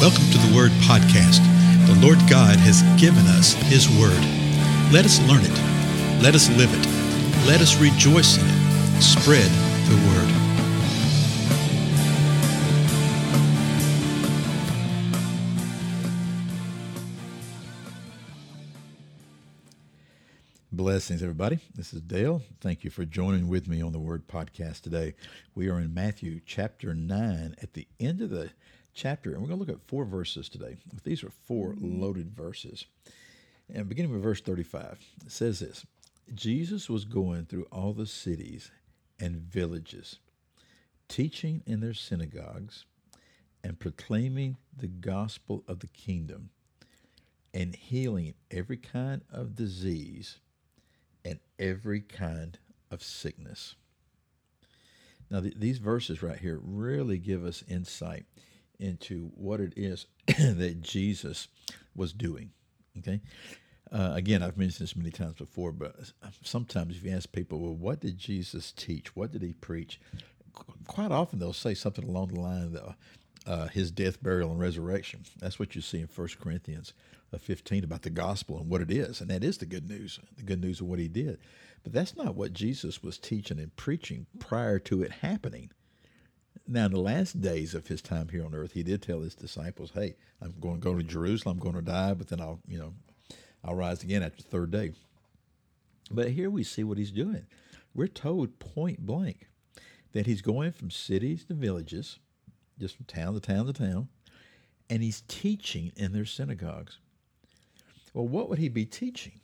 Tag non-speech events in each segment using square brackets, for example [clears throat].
Welcome to the Word Podcast. The Lord God has given us His Word. Let us learn it. Let us live it. Let us rejoice in it. Spread the Word. Blessings, everybody. This is Dale. Thank you for joining with me on the Word Podcast today. We are in Matthew chapter 9 at the end of the chapter, and we're going to look at four verses today. These are four mm-hmm. loaded verses. And beginning with verse 35, it says this Jesus was going through all the cities and villages, teaching in their synagogues and proclaiming the gospel of the kingdom and healing every kind of disease and every kind of sickness. Now, th- these verses right here really give us insight into what it is [clears throat] that Jesus was doing. Okay. Uh, again, I've mentioned this many times before, but sometimes if you ask people, well, what did Jesus teach? What did he preach? Qu- Quite often they'll say something along the line of uh, his death, burial, and resurrection. That's what you see in 1 Corinthians uh, 15 about the gospel and what it is. And that is the good news, the good news of what he did. But that's not what Jesus was teaching and preaching prior to it happening. Now, in the last days of his time here on earth, he did tell his disciples, "Hey, I'm going to go to Jerusalem. I'm going to die, but then I'll, you know, I'll rise again after the third day." But here we see what he's doing. We're told point blank that he's going from cities to villages, just from town to town to town, and he's teaching in their synagogues. Well, what would he be teaching?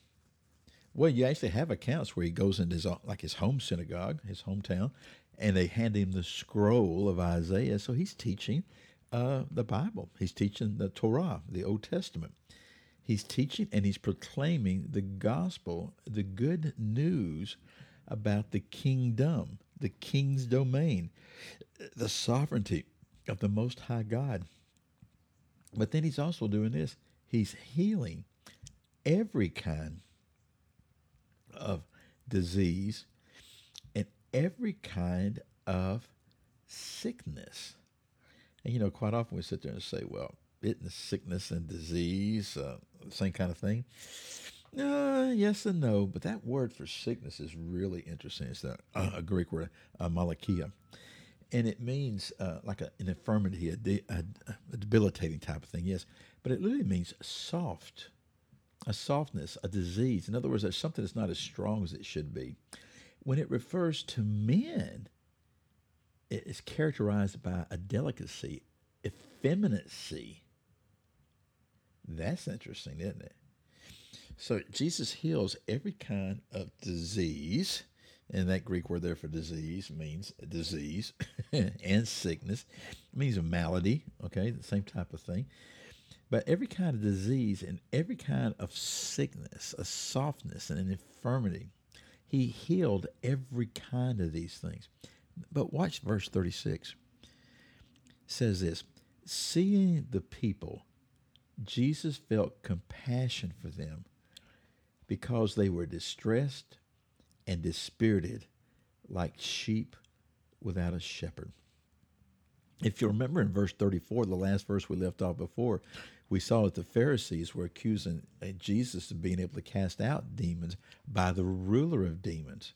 Well, you actually have accounts where he goes into his like his home synagogue, his hometown, and they hand him the scroll of Isaiah. So he's teaching uh, the Bible. He's teaching the Torah, the Old Testament. He's teaching and he's proclaiming the gospel, the good news about the kingdom, the king's domain, the sovereignty of the Most High God. But then he's also doing this. He's healing every kind of disease every kind of sickness. And you know, quite often we sit there and say, well, isn't sickness and disease uh, the same kind of thing? Uh, yes and no, but that word for sickness is really interesting. It's a, a Greek word, uh, malakia, and it means uh, like a, an infirmity, a, de- a, a debilitating type of thing. Yes, but it literally means soft, a softness, a disease. In other words, there's something that's not as strong as it should be. When it refers to men, it is characterized by a delicacy, effeminacy. That's interesting, isn't it? So Jesus heals every kind of disease, and that Greek word there for disease means disease [laughs] and sickness. It means a malady, okay, the same type of thing. But every kind of disease and every kind of sickness, a softness and an infirmity, he healed every kind of these things. But watch verse 36. It says this Seeing the people, Jesus felt compassion for them because they were distressed and dispirited like sheep without a shepherd. If you remember in verse 34, the last verse we left off before, we saw that the Pharisees were accusing uh, Jesus of being able to cast out demons by the ruler of demons.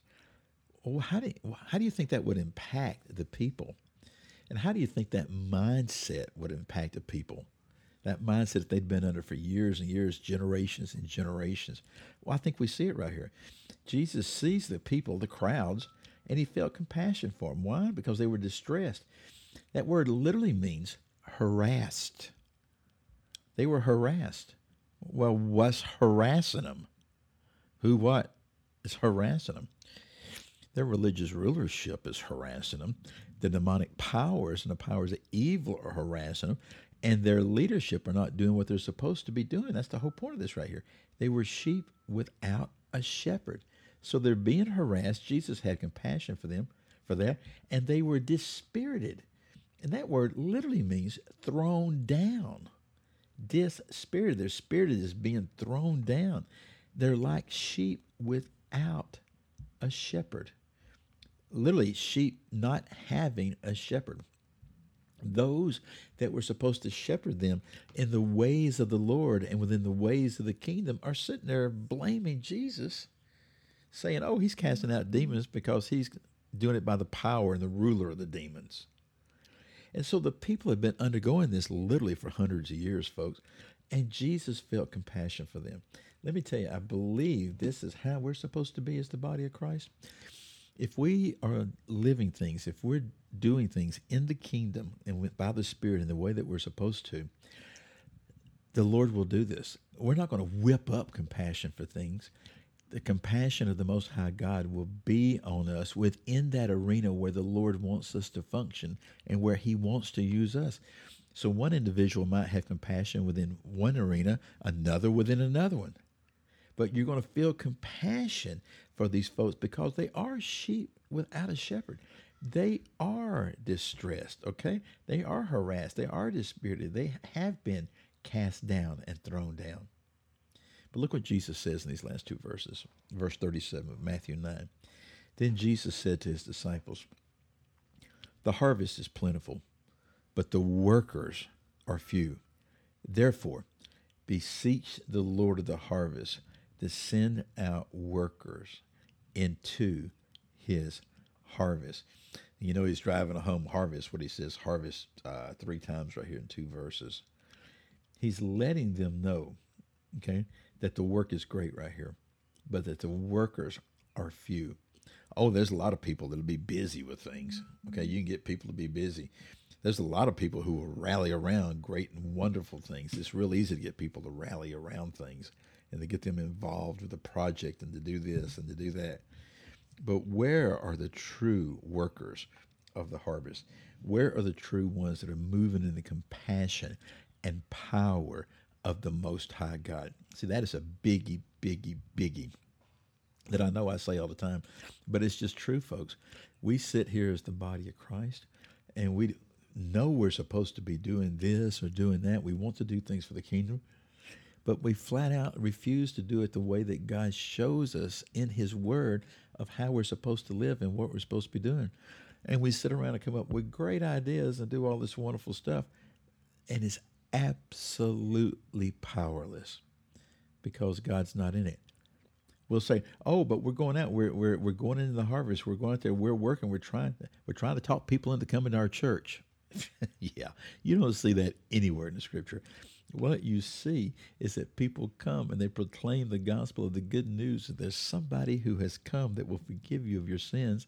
Well, how do you, how do you think that would impact the people? And how do you think that mindset would impact the people? That mindset that they'd been under for years and years, generations and generations. Well, I think we see it right here. Jesus sees the people, the crowds, and he felt compassion for them. Why? Because they were distressed. That word literally means harassed. They were harassed. Well, what's harassing them? Who what is harassing them? Their religious rulership is harassing them. The demonic powers and the powers of evil are harassing them. And their leadership are not doing what they're supposed to be doing. That's the whole point of this right here. They were sheep without a shepherd. So they're being harassed. Jesus had compassion for them, for that, and they were dispirited. And that word literally means thrown down. Dispirited. Their spirit is being thrown down. They're like sheep without a shepherd. Literally, sheep not having a shepherd. those that were supposed to shepherd them in the ways of the Lord and within the ways of the kingdom are sitting there blaming Jesus, saying, Oh, he's casting out demons because he's doing it by the power and the ruler of the demons. And so the people have been undergoing this literally for hundreds of years, folks, and Jesus felt compassion for them. Let me tell you, I believe this is how we're supposed to be as the body of Christ. If we are living things, if we're doing things in the kingdom and by the Spirit in the way that we're supposed to, the Lord will do this. We're not going to whip up compassion for things. The compassion of the Most High God will be on us within that arena where the Lord wants us to function and where He wants to use us. So one individual might have compassion within one arena, another within another one. But you're going to feel compassion for these folks because they are sheep without a shepherd. They are distressed, okay? They are harassed. They are dispirited. They have been cast down and thrown down. But look what Jesus says in these last two verses. Verse 37 of Matthew 9. Then Jesus said to his disciples, The harvest is plentiful, but the workers are few. Therefore, beseech the Lord of the harvest to send out workers into his harvest. You know, he's driving a home harvest, what he says, harvest uh, three times right here in two verses. He's letting them know, okay, that the work is great right here, but that the workers are few. Oh, there's a lot of people that'll be busy with things. Okay, you can get people to be busy. There's a lot of people who will rally around great and wonderful things. It's real easy to get people to rally around things and to get them involved with a project and to do this and to do that. But where are the true workers of the harvest? Where are the true ones that are moving in the compassion and power of the Most High God? See, that is a biggie, biggie, biggie that I know I say all the time, but it's just true, folks. We sit here as the body of Christ and we know we're supposed to be doing this or doing that. We want to do things for the kingdom but we flat out refuse to do it the way that God shows us in His Word of how we're supposed to live and what we're supposed to be doing. And we sit around and come up with great ideas and do all this wonderful stuff, and it's absolutely powerless because God's not in it. We'll say, "Oh, but we're going out. We're we're we're going into the harvest. We're going out there. We're working. We're trying. We're trying to talk people into coming to our church." [laughs] yeah, you don't see that anywhere in the Scripture what you see is that people come and they proclaim the gospel of the good news that there's somebody who has come that will forgive you of your sins.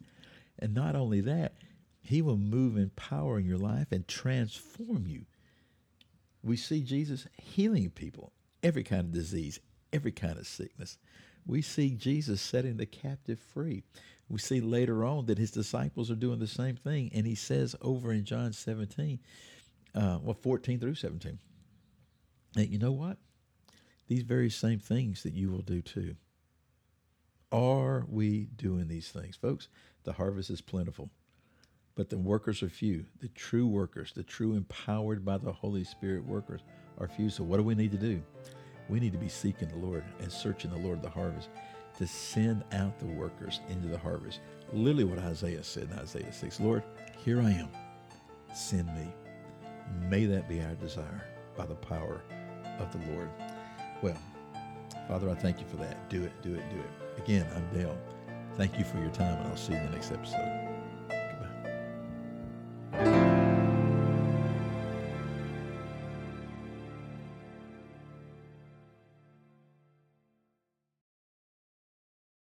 And not only that, he will move in power in your life and transform you. We see Jesus healing people, every kind of disease, every kind of sickness. We see Jesus setting the captive free. We see later on that his disciples are doing the same thing. And he says over in John 17, uh, well, 14 through 17, and you know what? These very same things that you will do too. Are we doing these things? Folks, the harvest is plentiful, but the workers are few. The true workers, the true empowered by the Holy Spirit workers are few. So what do we need to do? We need to be seeking the Lord and searching the Lord of the harvest to send out the workers into the harvest. Literally what Isaiah said in Isaiah 6 Lord, here I am. Send me. May that be our desire by the power of the Lord. Well, Father, I thank you for that. Do it, do it, do it. Again, I'm Dale. Thank you for your time, and I'll see you in the next episode.